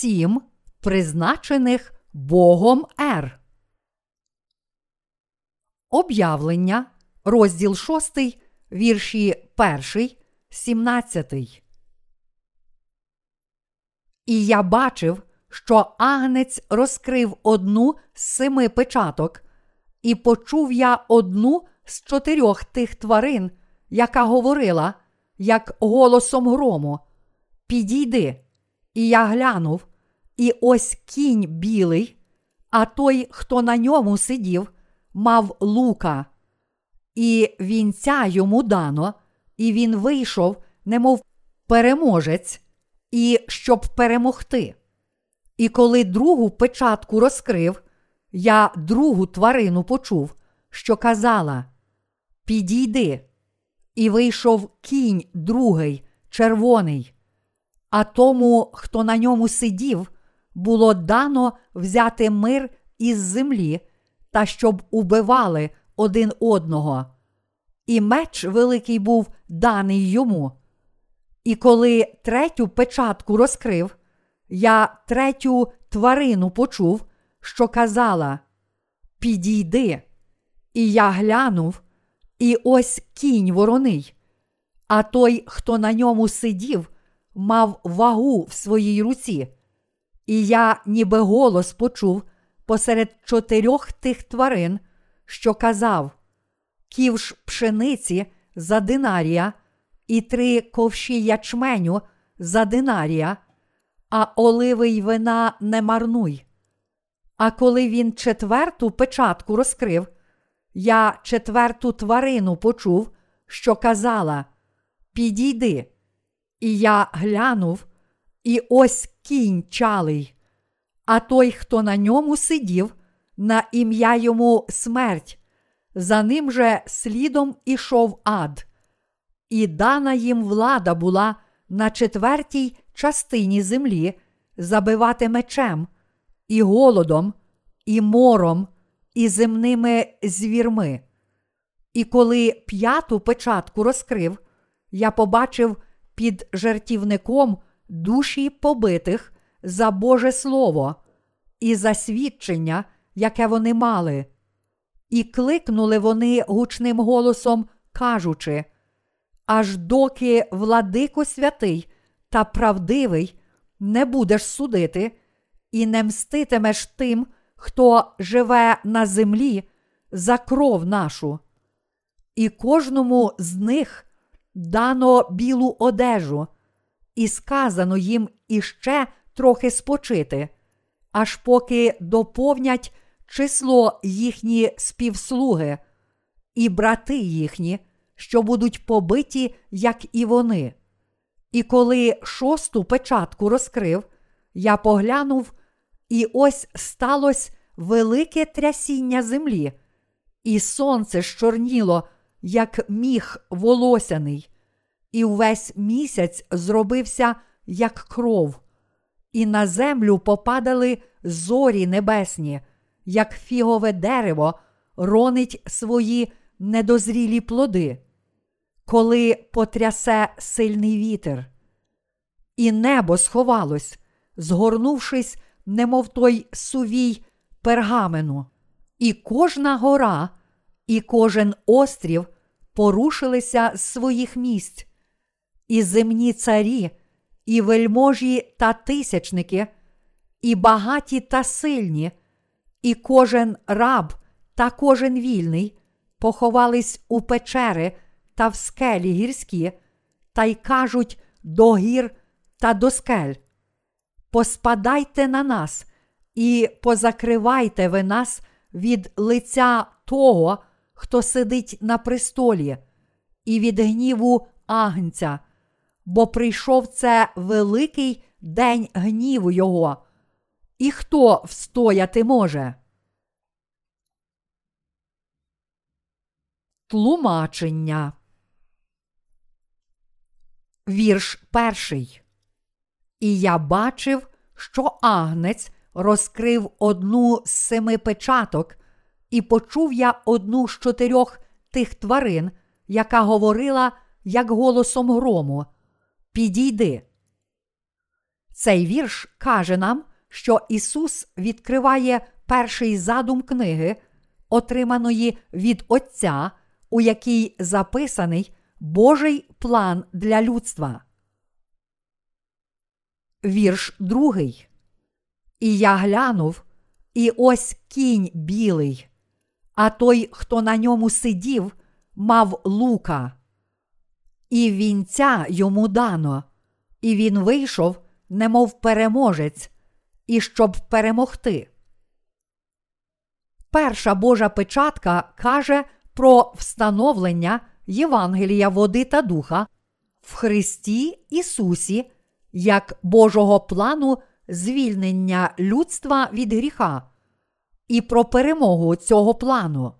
сім призначених Богом ер. Об'явлення, розділ 6, вірші 1, 17. І я бачив, що агнець розкрив одну з семи печаток, і почув я одну з чотирьох тих тварин, яка говорила, як голосом грому: Підійди. І я глянув, і ось кінь білий, а той, хто на ньому сидів, мав лука, і вінця йому дано, і він вийшов, немов переможець, і щоб перемогти. І коли другу печатку розкрив, я другу тварину почув, що казала: Підійди, і вийшов кінь другий, червоний. А тому, хто на ньому сидів, було дано взяти мир із землі та щоб убивали один одного. І меч великий був даний йому. І коли третю печатку розкрив, я третю тварину почув, що казала: Підійди, і я глянув, і ось кінь вороний. А той, хто на ньому сидів, мав вагу в своїй руці. І я, ніби голос почув посеред чотирьох тих тварин, що казав: Ківш пшениці за динарія, і три ковші ячменю за динарія, а оливи й вина не марнуй. А коли він четверту печатку розкрив, я четверту тварину почув, що казала: Підійди. І я глянув, і ось кінь чалий, а той, хто на ньому сидів, на ім'я йому смерть, за ним же слідом ішов ад, і дана їм влада була на четвертій частині землі забивати мечем, і голодом, і мором, і земними звірми. І коли п'яту печатку розкрив, я побачив під жертівником душі побитих за Боже Слово і за свідчення, яке вони мали. І кликнули вони гучним голосом, кажучи: Аж доки владико святий та правдивий не будеш судити, і не мститимеш тим, хто живе на землі за кров нашу. І кожному з них дано білу одежу, і сказано їм іще трохи спочити, аж поки доповнять число їхні співслуги, і брати їхні, що будуть побиті, як і вони. І коли шосту печатку розкрив, я поглянув, і ось сталося велике трясіння землі, і сонце щорніло як міх волосяний, і увесь місяць зробився, як кров, і на землю попадали зорі небесні, як фігове дерево ронить свої недозрілі плоди, коли потрясе сильний вітер. І небо сховалось, згорнувшись, немов той сувій пергамену, і кожна гора і кожен острів порушилися з своїх місць, і земні царі, і вельможі та тисячники, і багаті та сильні, і кожен раб та кожен вільний поховались у печери та в скелі гірські, та й кажуть до гір та до скель. Поспадайте на нас і позакривайте ви нас від лиця того, хто сидить на престолі, і від гніву агнця, бо прийшов це великий день гніву Його. І хто встояти може? Тлумачення. Вірш перший. І я бачив, що агнець розкрив одну з семи печаток, і почув я одну з чотирьох тих тварин, яка говорила, як голосом грому: Підійди. Цей вірш каже нам, що Ісус відкриває перший задум книги, отриманої від Отця, у якій записаний Божий план для людства. Вірш другий. І я глянув, і ось кінь білий, а той, хто на ньому сидів, мав лука, і вінця йому дано, і він вийшов, немов переможець, і щоб перемогти. Перша Божа печатка каже про встановлення Євангелія води та духа в Христі Ісусі як Божого плану звільнення людства від гріха і про перемогу цього плану.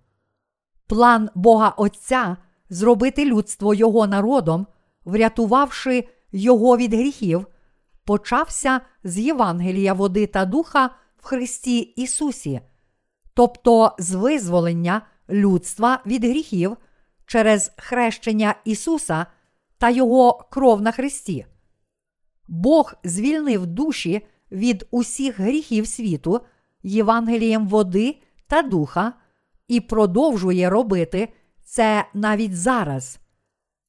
План Бога Отця зробити людство Його народом, врятувавши Його від гріхів, почався з Євангелія води та духа в Христі Ісусі, тобто з визволення людства від гріхів через хрещення Ісуса та Його кров на Христі. Бог звільнив душі від усіх гріхів світу Євангелієм води та духа і продовжує робити це навіть зараз.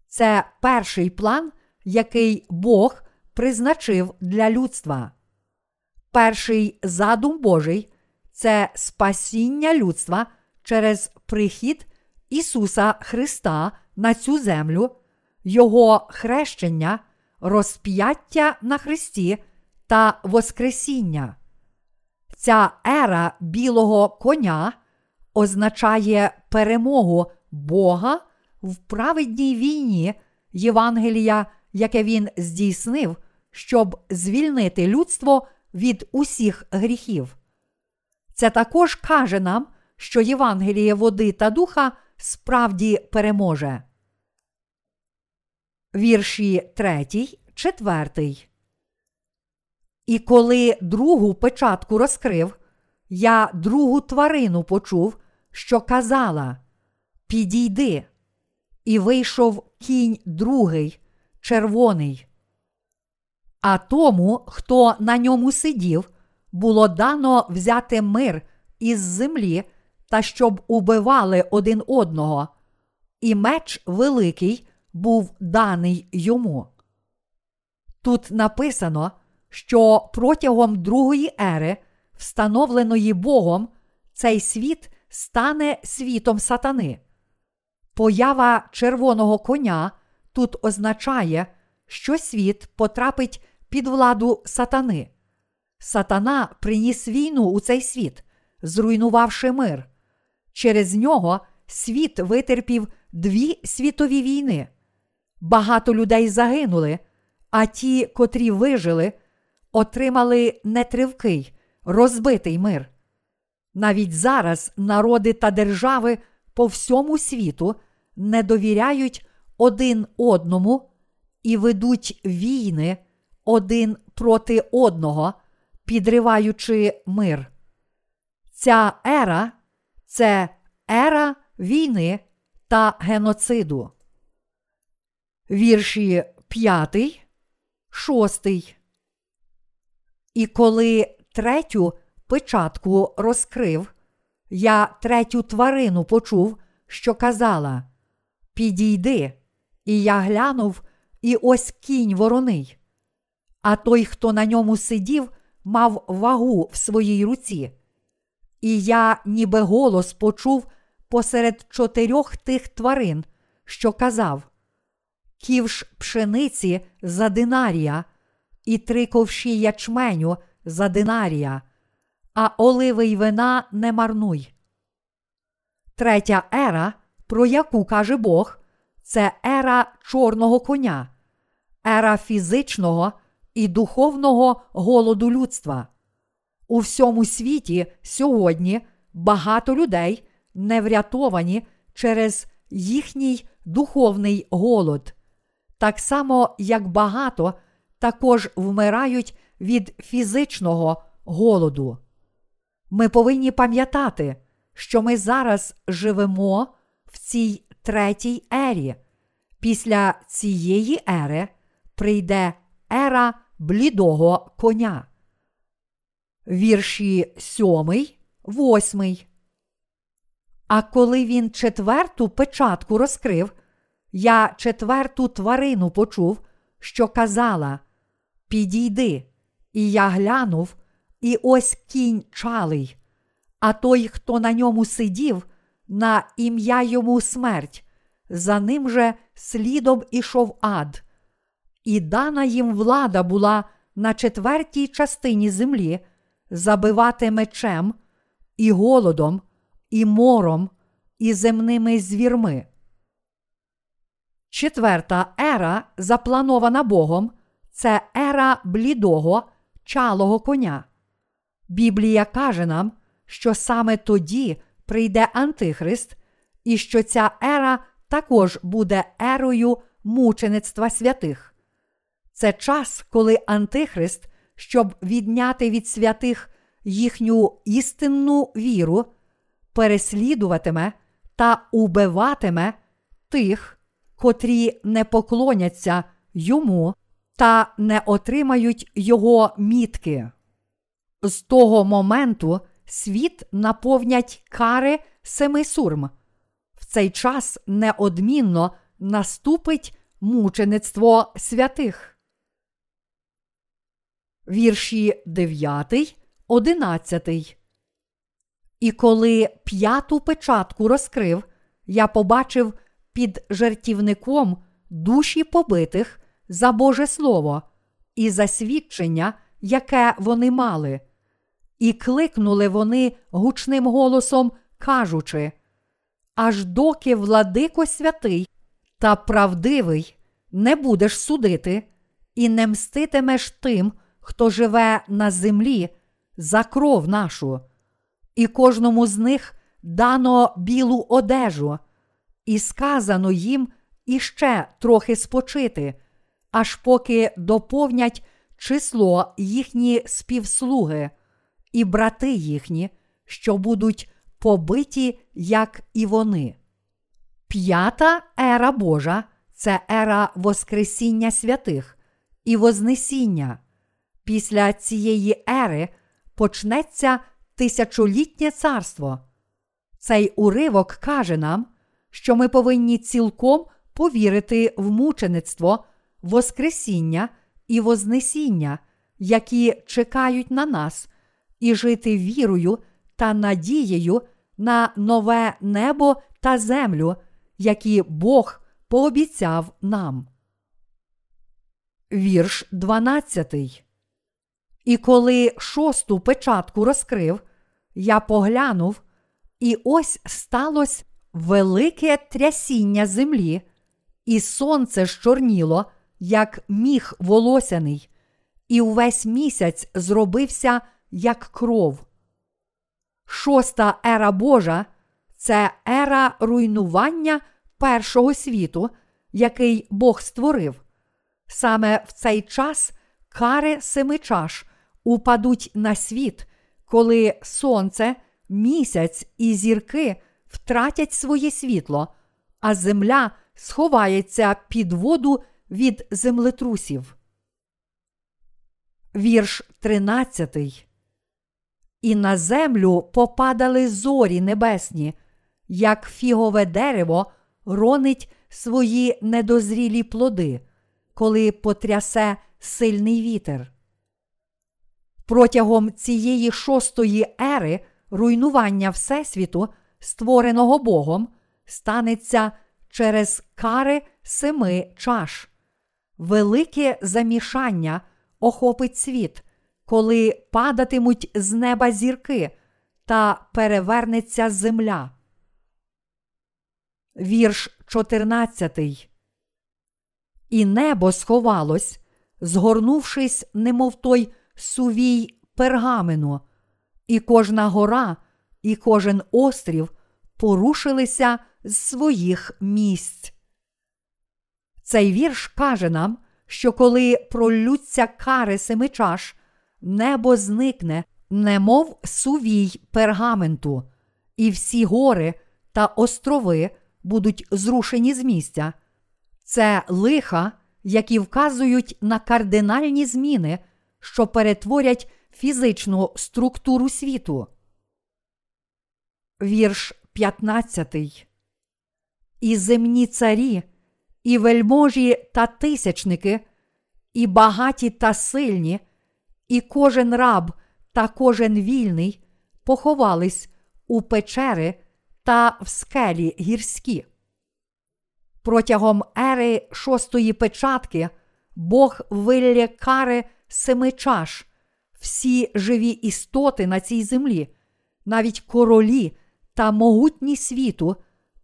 Це перший план, який Бог призначив для людства. Перший задум Божий це спасіння людства через прихід Ісуса Христа на цю землю, Його хрещення, розп'яття на Христі та Воскресіння. Ця ера білого коня означає перемогу Бога в праведній війні Євангелія, яке він здійснив, щоб звільнити людство від усіх гріхів. Це також каже нам, що Євангеліє води та духа справді переможе. Вірші 3, 4. І коли другу печатку розкрив, я другу тварину почув, що казала: Підійди, і вийшов кінь другий, червоний. А тому, хто на ньому сидів, було дано взяти мир із землі та щоб убивали один одного, і меч великий був даний йому. Тут написано, що протягом другої ери, встановленої Богом, цей світ стане світом сатани. Поява червоного коня тут означає, що світ потрапить під владу сатани. Сатана приніс війну у цей світ, зруйнувавши мир. Через нього світ витерпів дві світові війни. Багато людей загинули, а ті, котрі вижили, отримали нетривкий, розбитий мир. Навіть зараз народи та держави по всьому світу не довіряють один одному і ведуть війни один проти одного, підриваючи мир. Ця ера це ера війни та геноциду. Вірші 5, 6. І коли третю печатку розкрив, я третю тварину почув, що казала: Підійди, і я глянув, і ось кінь вороний. А той, хто на ньому сидів, мав вагу в своїй руці. І я, ніби голос почув посеред чотирьох тих тварин, що казав: Ківш пшениці за динарія, і три ковші ячменю за динарія, а оливи й вина не марнуй. Третя ера, про яку каже Бог, це ера чорного коня, ера фізичного і духовного голоду людства. У всьому світі сьогодні багато людей не врятовані через їхній духовний голод, так само як багато також вмирають від фізичного голоду. Ми повинні пам'ятати, що ми зараз живемо в цій третій ері. Після цієї ери прийде ера блідого коня. Вірші сьомий, восьмий. А коли він четверту печатку розкрив, я четверту тварину почув, що казала: Підійди, і я глянув, і ось кінь чалий, а той, хто на ньому сидів, на ім'я йому смерть, за ним же слідом ішов ад. І дана їм влада була на четвертій частині землі забивати мечем, і голодом, і мором, і земними звірми. Четверта ера, запланована Богом, це ера блідого, чалого коня. Біблія каже нам, що саме тоді прийде Антихрист, і що ця ера також буде ерою мучеництва святих. Це час, коли Антихрист, щоб відняти від святих їхню істинну віру, переслідуватиме та убиватиме тих, котрі не поклоняться йому та не отримають його мітки. З того моменту світ наповнять кари семи сурм. В цей час неодмінно наступить мучеництво святих. Вірші 9, 11. І коли п'яту печатку розкрив, я побачив під жертівником душі побитих за Боже Слово і за свідчення, яке вони мали. І кликнули вони гучним голосом, кажучи: Аж доки владико святий та правдивий не будеш судити, і не мститимеш тим, хто живе на землі за кров нашу, і кожному з них дано білу одежу, і сказано їм іще трохи спочити, аж поки доповнять число їхні співслуги, і брати їхні, що будуть побиті, як і вони. П'ята ера Божа це ера Воскресіння святих і Вознесіння. Після цієї ери почнеться тисячолітнє царство. Цей уривок каже нам, що ми повинні цілком повірити в мучеництво, Воскресіння і Вознесіння, які чекають на нас, і жити вірою та надією на нове небо та землю, які Бог пообіцяв нам. Вірш 12. І коли шосту печатку розкрив, я поглянув, і ось сталося велике трясіння землі, і сонце щорніло, як міх волосяний, і увесь місяць зробився, як кров. Шоста ера Божа це ера руйнування першого світу, який Бог створив. Саме в цей час кари семи чаш упадуть на світ, коли сонце, місяць і зірки втратять своє світло, а земля сховається під воду від землетрусів. Вірш 13. І на землю попадали зорі небесні, як фігове дерево ронить свої недозрілі плоди, коли потрясе сильний вітер. Протягом цієї шостої ери руйнування Всесвіту, створеного Богом, станеться через кари семи чаш. Велике замішання охопить світ, коли падатимуть з неба зірки та перевернеться земля. Вірш 14. І небо сховалось, згорнувшись, немов той сувій пергамену, і кожна гора, і кожен острів порушилися з своїх місць. Цей вірш каже нам, що коли пролються кари семи чаш, небо зникне, немов сувій пергаменту, і всі гори та острови будуть зрушені з місця. Це лиха, які вказують на кардинальні зміни, що перетворять фізичну структуру світу. Вірш 15. І земні царі, і вельможі та тисячники, і багаті та сильні, і кожен раб та кожен вільний поховались у печери та в скелі гірські. Протягом ери шостої печатки Бог вилє кари семи чаш, всі живі істоти на цій землі, навіть королі та могутні світу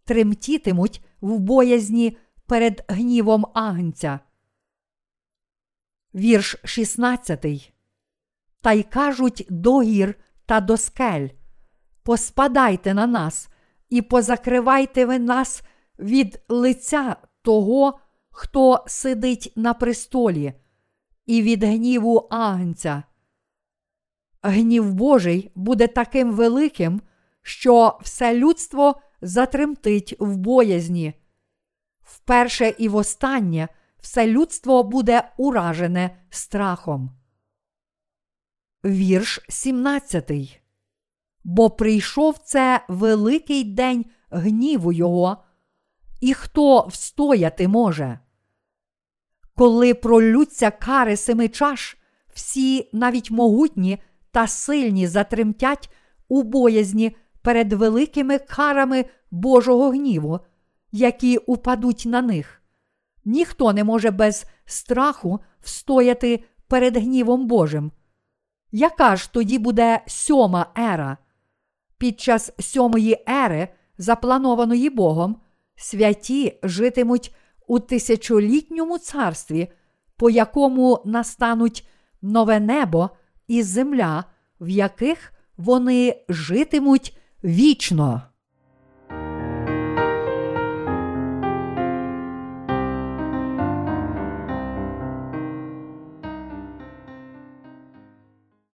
тремтітимуть в боязні перед гнівом агнця. Вірш 16. Та й кажуть до гір та до скель. Поспадайте на нас і позакривайте ви нас від лиця того, хто сидить на престолі, і від гніву агнця. Гнів Божий буде таким великим, що все людство затремтить в боязні. Вперше і востаннє все людство буде уражене страхом. Вірш 17. Бо прийшов це великий день гніву Його, і хто встояти може? Коли пролються кари семи чаш, всі навіть могутні та сильні затремтять у боязні перед великими карами Божого гніву, які упадуть на них. Ніхто не може без страху встояти перед гнівом Божим. Яка ж тоді буде сьома ера? Під час сьомої ери, запланованої Богом, святі житимуть у тисячолітньому царстві, по якому настануть нове небо і земля, в яких вони житимуть вічно.